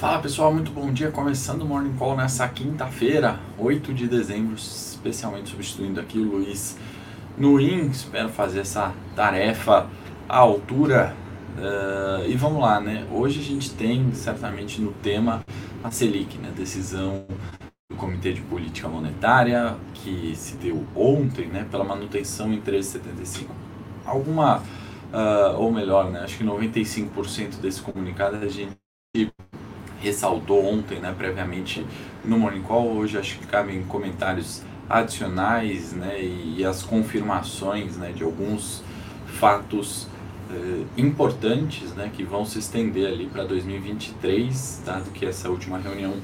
Fala pessoal, muito bom dia. Começando o Morning Call nessa quinta-feira, 8 de dezembro, especialmente substituindo aqui o Luiz Nuin. Espero fazer essa tarefa à altura. Uh, e vamos lá, né? Hoje a gente tem certamente no tema a Selic, né? Decisão do Comitê de Política Monetária que se deu ontem, né? Pela manutenção em 13,75. Alguma, uh, ou melhor, né? Acho que 95% desse comunicado a gente ressaltou ontem, né, previamente no Morning Call. Hoje acho que cabem comentários adicionais né, e, as confirmações né, de alguns fatos eh, importantes né, que vão se estender ali para 2023, dado que essa última reunião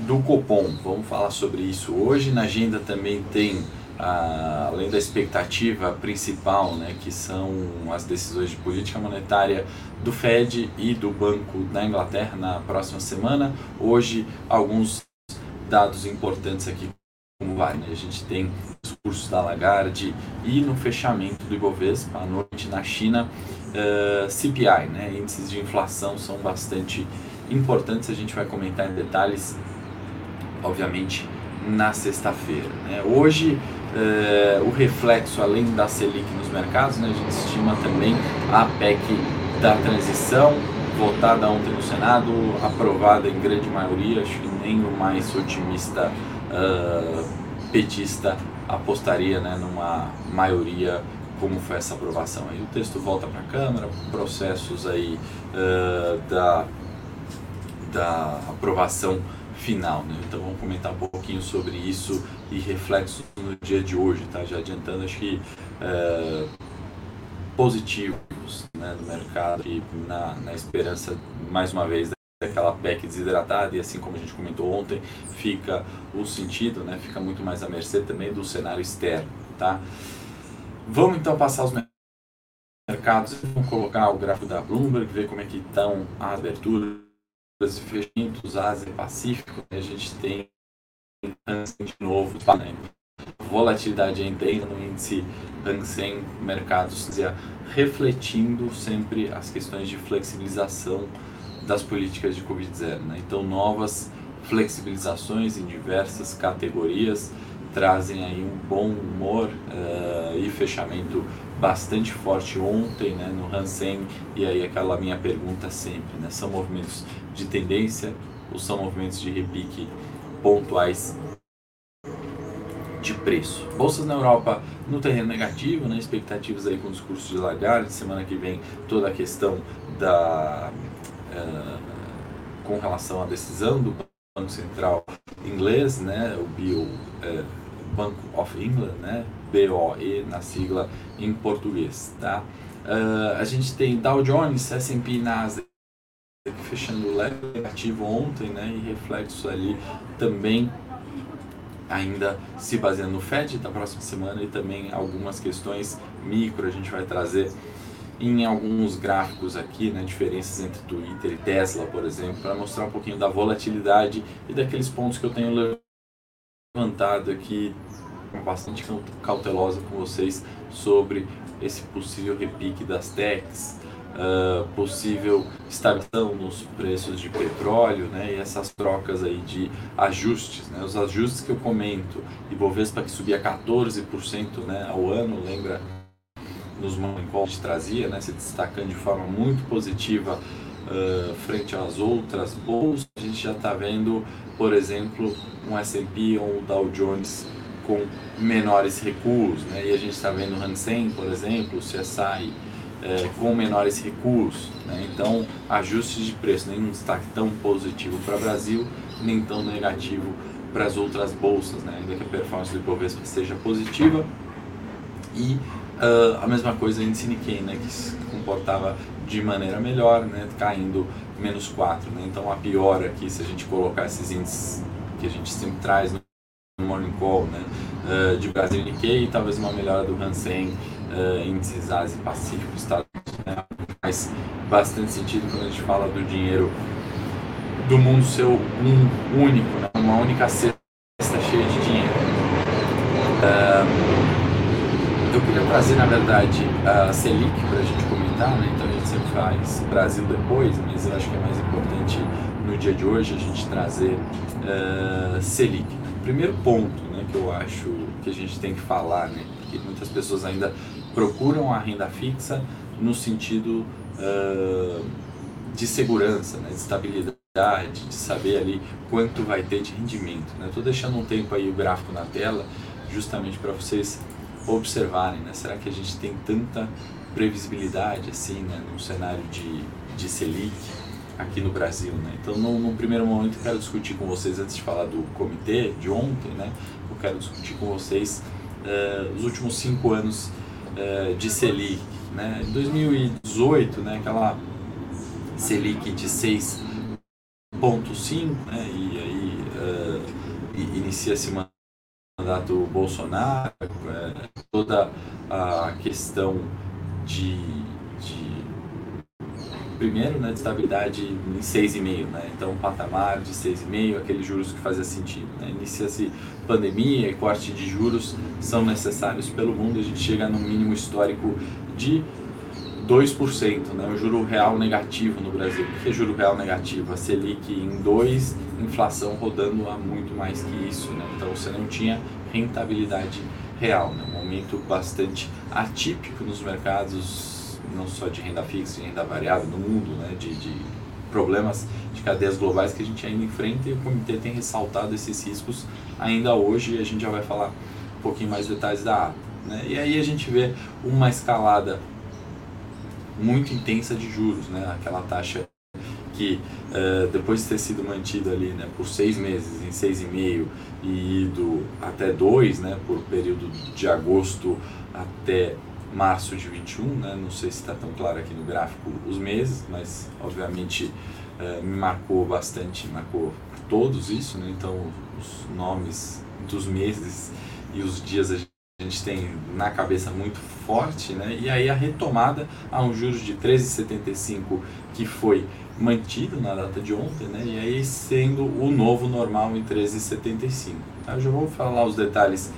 do Copom. Vamos falar sobre isso hoje. Na agenda também tem além da expectativa principal, né, que são as decisões de política monetária do Fed e do Banco da Inglaterra na próxima semana. Hoje, alguns dados importantes aqui, como vai, né? a gente tem os cursos da Lagarde e no fechamento do Ibovespa à noite na China, uh, ah, CPI, né, índices de inflação são bastante importantes, a gente vai comentar em detalhes, obviamente, na sexta-feira. Né? Hoje, eh, o reflexo, além da Selic nos mercados, né, a gente estima também a PEC da transição, votada ontem no Senado, aprovada em grande maioria, acho que nem o mais otimista uh, petista apostaria né, numa maioria como foi essa aprovação. Aí o texto volta para a Câmara, processos aí uh, da, da aprovação final. Né? Então vamos comentar um pouquinho sobre isso e reflexos no dia de hoje, tá? Já adiantando, acho que é, positivos né, no mercado e na, na esperança, mais uma vez, daquela PEC desidratada e assim como a gente comentou ontem, fica o sentido, né, fica muito mais à mercê também do cenário externo, tá? Vamos então passar os mercados, vamos colocar o gráfico da Bloomberg, ver como é que estão a abertura e fechamentos Ásia e Pacífico, né, a gente tem de novo, né? volatilidade intensa no índice Hansen mercados, refletindo sempre as questões de flexibilização das políticas de Covid-0. Né? Então, novas flexibilizações em diversas categorias trazem aí um bom humor uh, e fechamento bastante forte ontem né, no Hansen e aí aquela minha pergunta sempre, né, são movimentos de tendência ou são movimentos de repique pontuais de preço. Bolsas na Europa no terreno negativo, né, expectativas aí com os cursos de Lagarde, semana que vem toda a questão da uh, com relação à decisão do Banco Central inglês, né, o Bio uh, Bank of England, né, BOE na sigla em português, tá? Uh, a gente tem Dow Jones, S&P Nasdaq fechando leve negativo ontem, né, e reflexo ali também ainda se baseando no FED da próxima semana e também algumas questões micro a gente vai trazer em alguns gráficos aqui, né, diferenças entre Twitter e Tesla, por exemplo, para mostrar um pouquinho da volatilidade e daqueles pontos que eu tenho levantado aqui bastante cautelosa com vocês sobre esse possível repique das techs, uh, possível estabilização nos preços de petróleo, né, e essas trocas aí de ajustes, né, os ajustes que eu comento, Ibovespa que subia 14% né, ao ano, lembra nos gente trazia, né, se destacando de forma muito positiva uh, frente às outras bolsas, a gente já está vendo, por exemplo, um S&P ou um Dow Jones com menores recuos, né? e a gente está vendo o Hansen, por exemplo, o CSI é, com menores recursos. Né? Então, ajustes de preço, nenhum destaque tão positivo para o Brasil, nem tão negativo para as outras bolsas, né? ainda que a performance do Ibovespa seja positiva. E uh, a mesma coisa índice Nikkei, né? que se comportava de maneira melhor, né? caindo menos 4. Né? Então, a pior aqui, se a gente colocar esses índices que a gente sempre traz no Morning Call, né? Uh, de Brasil Nikkei e talvez uma melhora do Hansen uh, índices Ásia Pacífico, Estados Unidos, né? faz bastante sentido quando a gente fala do dinheiro do mundo ser um único, né? uma única cesta cheia de dinheiro. Uh, eu queria trazer, na verdade, a Selic para a gente comentar, né? então a gente sempre faz Brasil depois, mas eu acho que é mais importante no dia de hoje a gente trazer uh, Selic. Primeiro ponto né, que eu acho que a gente tem que falar, né, porque muitas pessoas ainda procuram a renda fixa no sentido uh, de segurança, né, de estabilidade, de saber ali quanto vai ter de rendimento. Estou né? deixando um tempo aí o gráfico na tela justamente para vocês observarem, né? Será que a gente tem tanta previsibilidade assim, né, num cenário de, de Selic aqui no Brasil, né? Então, no, no primeiro momento, eu quero discutir com vocês antes de falar do comitê de ontem, né? Eu quero discutir com vocês uh, os últimos cinco anos uh, de Selic, né? Em 2018, né, aquela Selic de 6,5, né? E aí uh, inicia-se uma mandato Bolsonaro, é, toda a questão de primeiro, né, de estabilidade em 6,5, né? Então, um patamar de 6,5, aqueles juros que fazia sentido, né? Inicia-se pandemia e corte de juros são necessários pelo mundo, a gente chega num mínimo histórico de 2%, né? O juro real negativo no Brasil. O que é juro real negativo? A Selic em 2, inflação rodando a muito mais que isso, né? Então, você não tinha rentabilidade real, né? um momento bastante atípico nos mercados, não só de renda fixa e renda variável no mundo, né? de, de problemas de cadeias globais que a gente ainda enfrenta e o comitê tem ressaltado esses riscos ainda hoje e a gente já vai falar um pouquinho mais detalhes da ata. Né? E aí a gente vê uma escalada muito intensa de juros, né? aquela taxa que uh, depois de ter sido mantido ali né, por seis meses, em seis e meio, e ido até dois, né, por período de agosto até março de 21, né, não sei se está tão claro aqui no gráfico os meses, mas obviamente uh, me marcou bastante, marcou todos isso, né, então os nomes dos meses e os dias a gente tem na cabeça muito forte, né? E aí a retomada a um juros de 13,75 que foi mantido na data de ontem, né? E aí sendo o novo normal em 13,75. Tá? Eu já vou falar os detalhes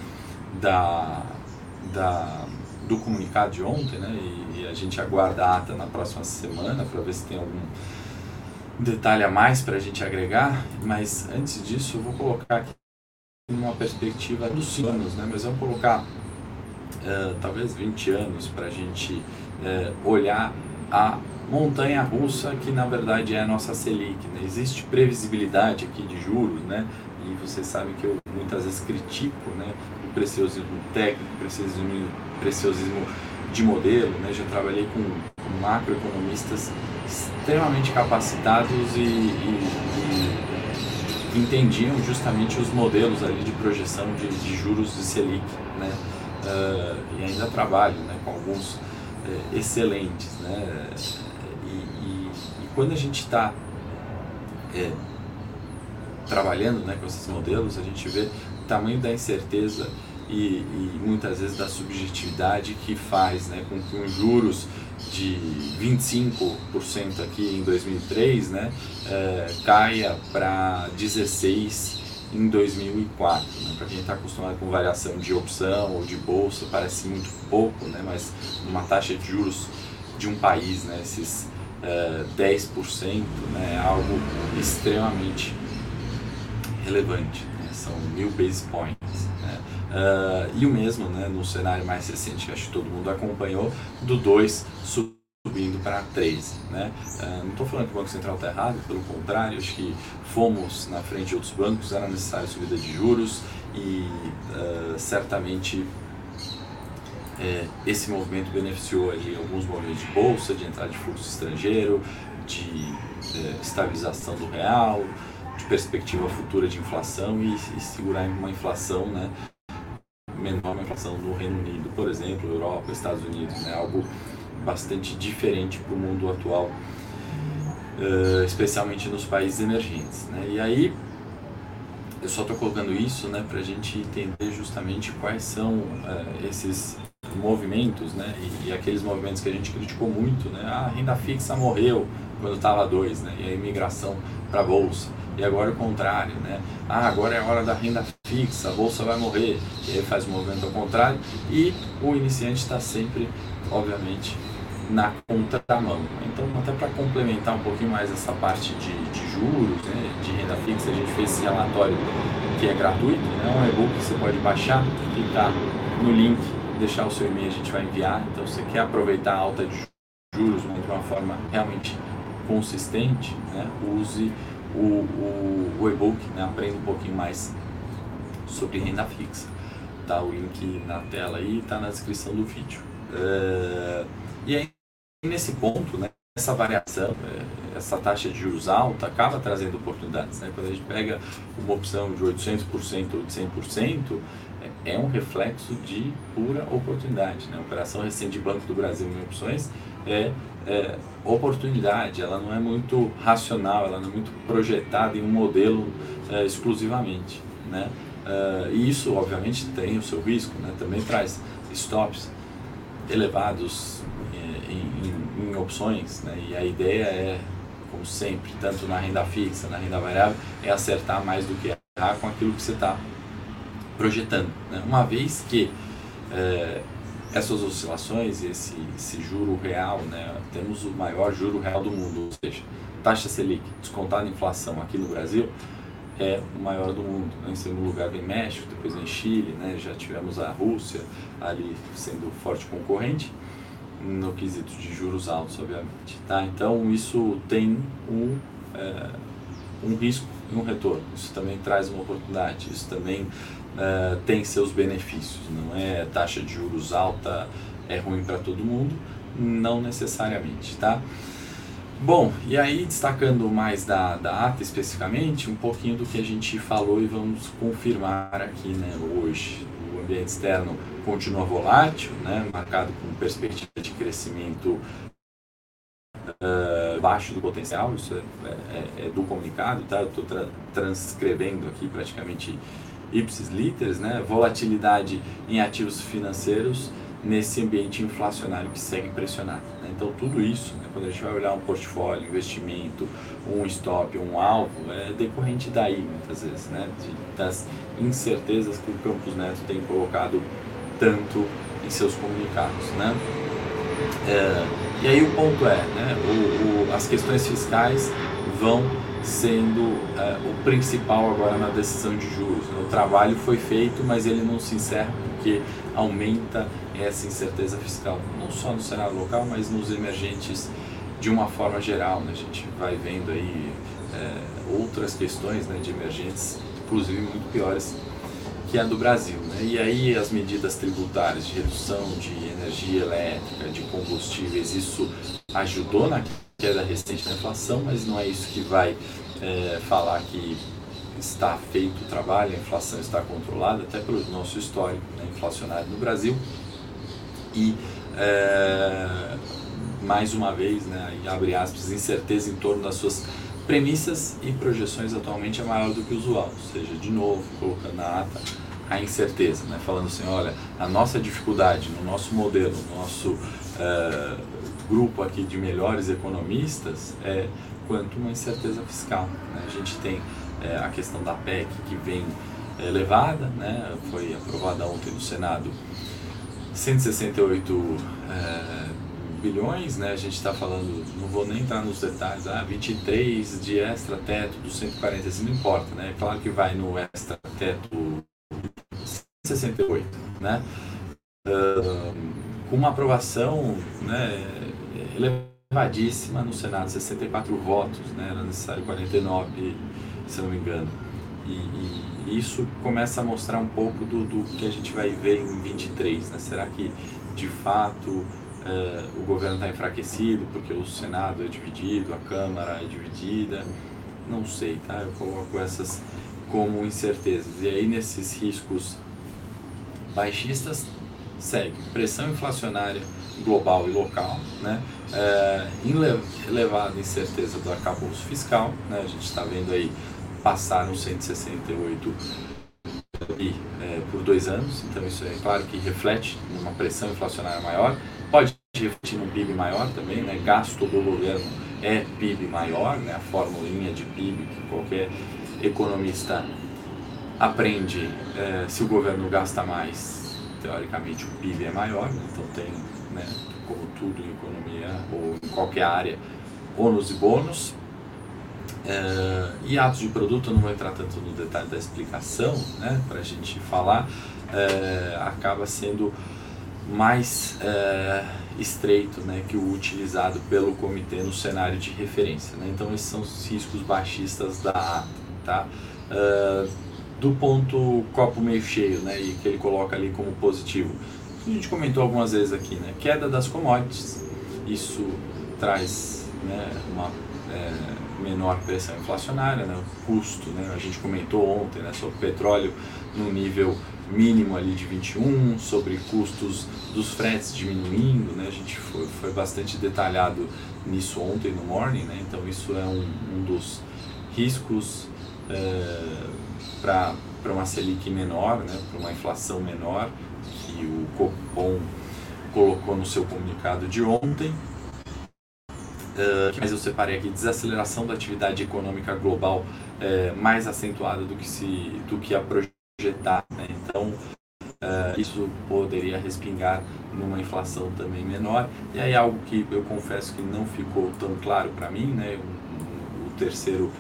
da, da, do comunicado de ontem, né? E, e a gente aguarda a ata na próxima semana para ver se tem algum detalhe a mais para a gente agregar. Mas antes disso, eu vou colocar aqui uma perspectiva dos anos, né? Mas vamos colocar uh, talvez 20 anos para a gente uh, olhar a montanha russa que na verdade é a nossa Selic. Né? Existe previsibilidade aqui de juros, né? E vocês sabem que eu muitas vezes critico, né? Preciosismo técnico, preciosismo, preciosismo de modelo, né? Já trabalhei com, macroeconomistas extremamente capacitados e, e, e, entendiam justamente os modelos ali de projeção de, de juros de Selic, né? Uh, e ainda trabalho né, com alguns uh, excelentes, né? quando a gente está é, trabalhando né, com esses modelos, a gente vê tamanho da incerteza e, e, muitas vezes da subjetividade que faz né, com que os juros de 25% aqui em 2003 né, é, caia para 16% em 2004. Né? Para quem está acostumado com variação de opção ou de bolsa, parece muito pouco, né? mas uma taxa de juros de um país, né? esses uh, 10% né, é algo extremamente relevante. São mil base points. Né, uh, e o mesmo né, no cenário mais recente que acho que todo mundo acompanhou, do 2 subindo para 3. Né? Uh, não estou falando que o Banco Central está errado, pelo contrário, acho que fomos na frente de outros bancos, era necessária subida de juros e uh, certamente é, esse movimento beneficiou ali alguns movimentos de bolsa, de entrada de fluxo estrangeiro, de é, estabilização do real, perspectiva futura de inflação e, e segurar uma inflação né, menor uma inflação do Reino Unido, por exemplo, Europa, Estados Unidos, né, algo bastante diferente para o mundo atual, uh, especialmente nos países emergentes. Né? E aí, eu só estou colocando isso né, para a gente entender justamente quais são uh, esses movimentos, né? E, e, aqueles movimentos que a gente criticou muito, né? Ah, a renda fixa morreu quando estava dois, né? E a imigração para a bolsa. E agora o contrário, né? Ah, agora é a hora da renda fixa, a bolsa vai morrer. E aí faz o movimento ao contrário. E o iniciante está sempre, obviamente, na contramão. Então, até para complementar um pouquinho mais essa parte de, de juros, né, de renda fixa, a gente fez esse relatório que é gratuito, né, um e-book que você pode baixar, clicar no link, deixar o seu e-mail, a gente vai enviar. Então, se você quer aproveitar a alta de juros de uma forma realmente consistente, né, use o, o, o e-book, né, aprenda um pouquinho mais sobre renda fixa. Tá o link na tela aí, tá na descrição do vídeo. Uh, e aí, nesse ponto, né, essa variação, é, essa taxa de juros alta acaba trazendo oportunidades. Né? Quando a gente pega uma opção de 800% ou de 100%, é, é um reflexo de pura oportunidade. Né? A operação recente de Banco do Brasil em opções é, é, oportunidade, ela não é muito racional, ela não é muito projetada em um modelo é, exclusivamente. Né? Uh, e isso, obviamente, tem o seu risco, né? também traz stops elevados eh, em, em, em opções, né? e a ideia é, como sempre, tanto na renda fixa, na renda variável, é acertar mais do que errar com aquilo que você está projetando. Né? Uma vez que é, essas oscilações, esse, esse juro real, né? temos o maior juro real do mundo, ou seja, taxa Selic descontada inflação aqui no Brasil, é o maior do mundo. Em segundo lugar vem México, depois vem Chile, né? já tivemos a Rússia ali sendo forte concorrente no quesito de juros altos, obviamente. Tá? Então isso tem um, é, um risco e um retorno. Isso também traz uma oportunidade, isso também é, tem seus benefícios. Não é taxa de juros alta é ruim para todo mundo, não necessariamente. Tá? Bom, e aí destacando mais da, da ata especificamente, um pouquinho do que a gente falou e vamos confirmar aqui né, hoje. O ambiente externo continua volátil, né, marcado com perspectiva de crescimento uh, baixo do potencial, isso é, é, é do comunicado, tá? eu estou tra transcrevendo aqui praticamente ipsis literis, né? volatilidade em ativos financeiros nesse ambiente inflacionário que segue pressionado. Né? Então, tudo isso, né, quando a gente vai olhar um portfólio, investimento, um stop, um alvo, é decorrente daí, muitas vezes, né, de, das incertezas que o Campos Neto tem colocado tanto em seus comunicados. Né? É, e aí o ponto é, né, o, o, as questões fiscais vão sendo é, o principal agora na decisão de juros. Né? O trabalho foi feito, mas ele não se encerra porque aumenta essa incerteza fiscal, não só no cenário local, mas nos emergentes de uma forma geral. Né? A gente vai vendo aí é, outras questões né, de emergentes, inclusive muito piores que a do Brasil. Né? E aí as medidas tributárias de redução de energia elétrica, de combustíveis, isso ajudou na queda recente da inflação, mas não é isso que vai é, falar que está feito o trabalho, a inflação está controlada, até pelo nosso histórico né, inflacionário no Brasil. E, é, mais uma vez, né, abre aspas, incerteza em torno das suas premissas e projeções atualmente é maior do que o usual, ou seja, de novo, colocando na ata a incerteza, né, falando assim, olha, a nossa dificuldade no nosso modelo, no nosso é, grupo aqui de melhores economistas é quanto uma incerteza fiscal. Né? A gente tem é, a questão da PEC que vem elevada, né? foi aprovada ontem no Senado 168 é, bilhões, né? a gente está falando, não vou nem entrar nos detalhes, ah, 23 de extra teto dos 140, assim, não importa, né? claro que vai no extra teto 68, né? Uh, com uma aprovação né, elevadíssima no Senado, 64 votos, né? era necessário 49 se não me engano. E, e, isso começa a mostrar um pouco do, do que a gente vai ver em 23. Né? Será que, de fato, uh, o governo está enfraquecido porque o Senado é dividido, a Câmara é dividida? Não sei, tá? Eu coloco essas como incertezas. E aí, nesses riscos baixistas, segue pressão inflacionária global e local, né? É, elevada incerteza do arcabouço fiscal, né? a gente está vendo aí passaram 168 e, é, por dois anos, então isso é claro que reflete uma pressão inflacionária maior, pode refletir num PIB maior também, né? gasto do governo é PIB maior, né? a formulinha de PIB que qualquer economista aprende, é, se o governo gasta mais, teoricamente o PIB é maior, né? então tem, né, como tudo em economia ou em qualquer área, ônus e bônus. É, e atos de produto, eu não vou entrar tanto no detalhe da explicação, né, para a gente falar, é, acaba sendo mais é, estreito né, que o utilizado pelo comitê no cenário de referência. Né? Então, esses são os riscos baixistas da ata. Tá? Do ponto copo meio cheio, né, e que ele coloca ali como positivo. A gente comentou algumas vezes aqui, né, queda das commodities, isso traz né, uma é, menor pressão inflacionária, né, o custo, né, a gente comentou ontem né, sobre petróleo no nível mínimo ali de 21, sobre custos dos fretes diminuindo, né? A gente foi, foi bastante detalhado nisso ontem no Morning, né? Então isso é um, um dos riscos é, para uma Selic menor, né? Para uma inflação menor que o Copom colocou no seu comunicado de ontem. Uh, mas eu separei aqui desaceleração da atividade econômica global é, mais acentuada do que se do que a projetar. Né? Então, uh, isso poderia respingar numa inflação também menor. E aí, algo que eu confesso que não ficou tão claro para mim, né? O, o, terceiro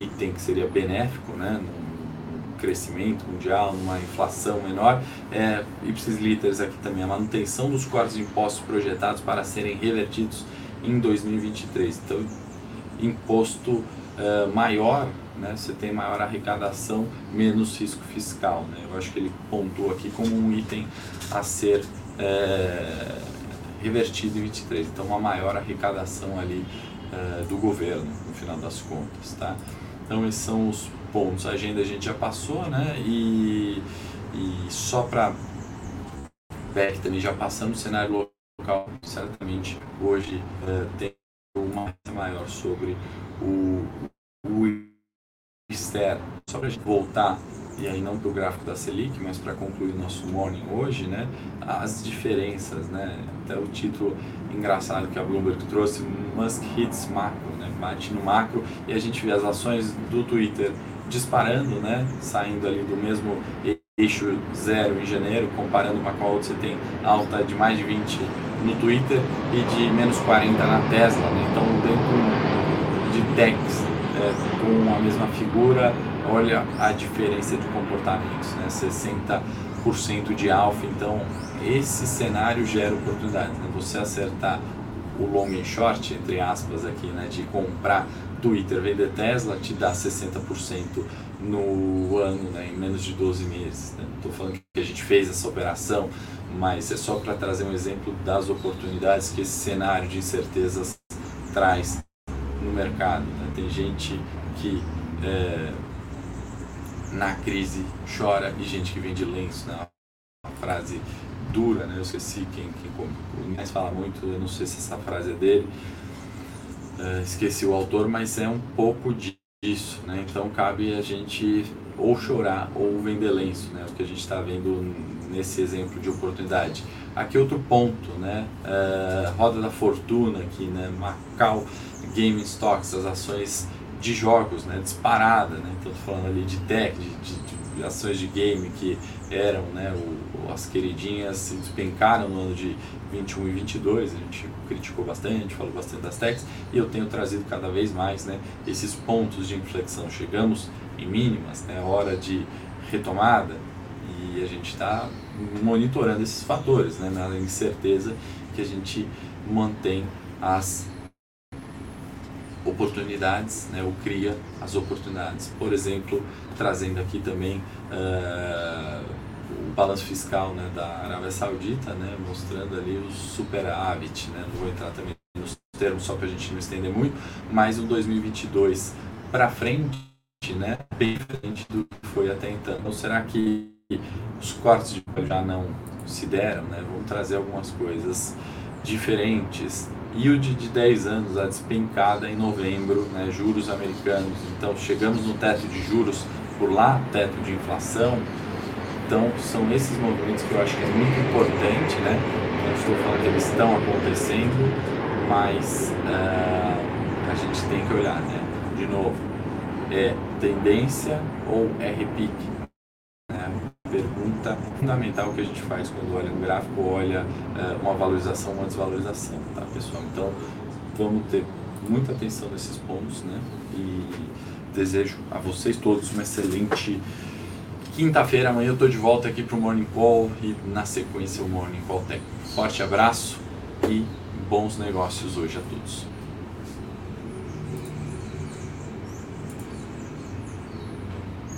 item que seria benéfico, né? Crescimento mundial, numa inflação menor, é ipsis literis aqui também, a manutenção dos cortes de impostos projetados para serem revertidos em 2023. Então, imposto uh, maior né, você tem maior arrecadação, menos risco fiscal. Né? Eu acho que ele pontuou aqui como um item a ser é, revertido em 23. Então, uma maior arrecadação ali é, do governo, no final das contas. Tá? Então, esses são os pontos. A agenda a gente já passou, né? E, e só para back também, já passando o cenário local, certamente hoje é, tem uma maior sobre o, o externo. Só para a gente voltar, e aí não para o gráfico da Selic, mas para concluir nosso morning hoje, né, as diferenças, né, até o título engraçado que a Bloomberg trouxe, Musk hits macro, né, bate no macro, e a gente vê as ações do Twitter disparando, né, saindo ali do mesmo eixo zero em janeiro, comparando com a qual você tem alta de mais de 20 no Twitter e de menos 40 na Tesla, né, então dentro de techs é, com a mesma figura, olha a diferença de comportamentos, né? 60% de alfa, então esse cenário gera oportunidades, né? você acertar o long e short, entre aspas aqui, né? de comprar Twitter, vender Tesla, te dá 60% no ano, né? em menos de 12 meses. Né? Estou falando que a gente fez essa operação, mas é só para trazer um exemplo das oportunidades que esse cenário de incertezas traz no mercado. Né? Tem gente que é, na crise chora e gente que vende lenço, né? Uma frase dura, né? Eu esqueci quem, quem mais fala muito, eu não sei se essa frase é dele, é, esqueci o autor, mas é um pouco disso, né? Então cabe a gente ou chorar ou vender lenço, né? O que a gente está vendo nesse exemplo de oportunidade. Aqui outro ponto, né? É, roda da fortuna aqui, né? Macau Game Stocks, as ações de jogos, né? Disparada, né? Então falando ali de tech, de, de, de ações de game que eram, né? O, as queridinhas se despencaram no ano de 21 e 22, a gente criticou bastante, falou bastante das techs, e eu tenho trazido cada vez mais, né? Esses pontos de inflexão. Chegamos em mínimas, né? Hora de retomada, e a gente está monitorando esses fatores, né, na incerteza que a gente mantém as oportunidades, né, ou cria as oportunidades. Por exemplo, trazendo aqui também uh, o balanço fiscal né, da Arábia Saudita, né, mostrando ali o superávit, né, não vou entrar também nos termos só para a gente não estender muito, mas o 2022 para frente, né, bem diferente do que foi até então. Então, será que os cortes de já não se deram, né? Vamos trazer algumas coisas diferentes. Yield de 10 anos, a despencada em novembro, né? juros americanos. Então, chegamos no teto de juros por lá, teto de inflação. Então, são esses movimentos que eu acho que é muito importante, né? Não estou falando que eles estão acontecendo, mas uh, a gente tem que olhar, né? De novo, é tendência ou é repique? Pergunta fundamental que a gente faz quando olha no gráfico, olha é, uma valorização, uma desvalorização, tá pessoal? Então vamos ter muita atenção nesses pontos, né? E desejo a vocês todos uma excelente quinta-feira. Amanhã eu estou de volta aqui para o Morning Call e na sequência o Morning Call tem. Forte abraço e bons negócios hoje a todos.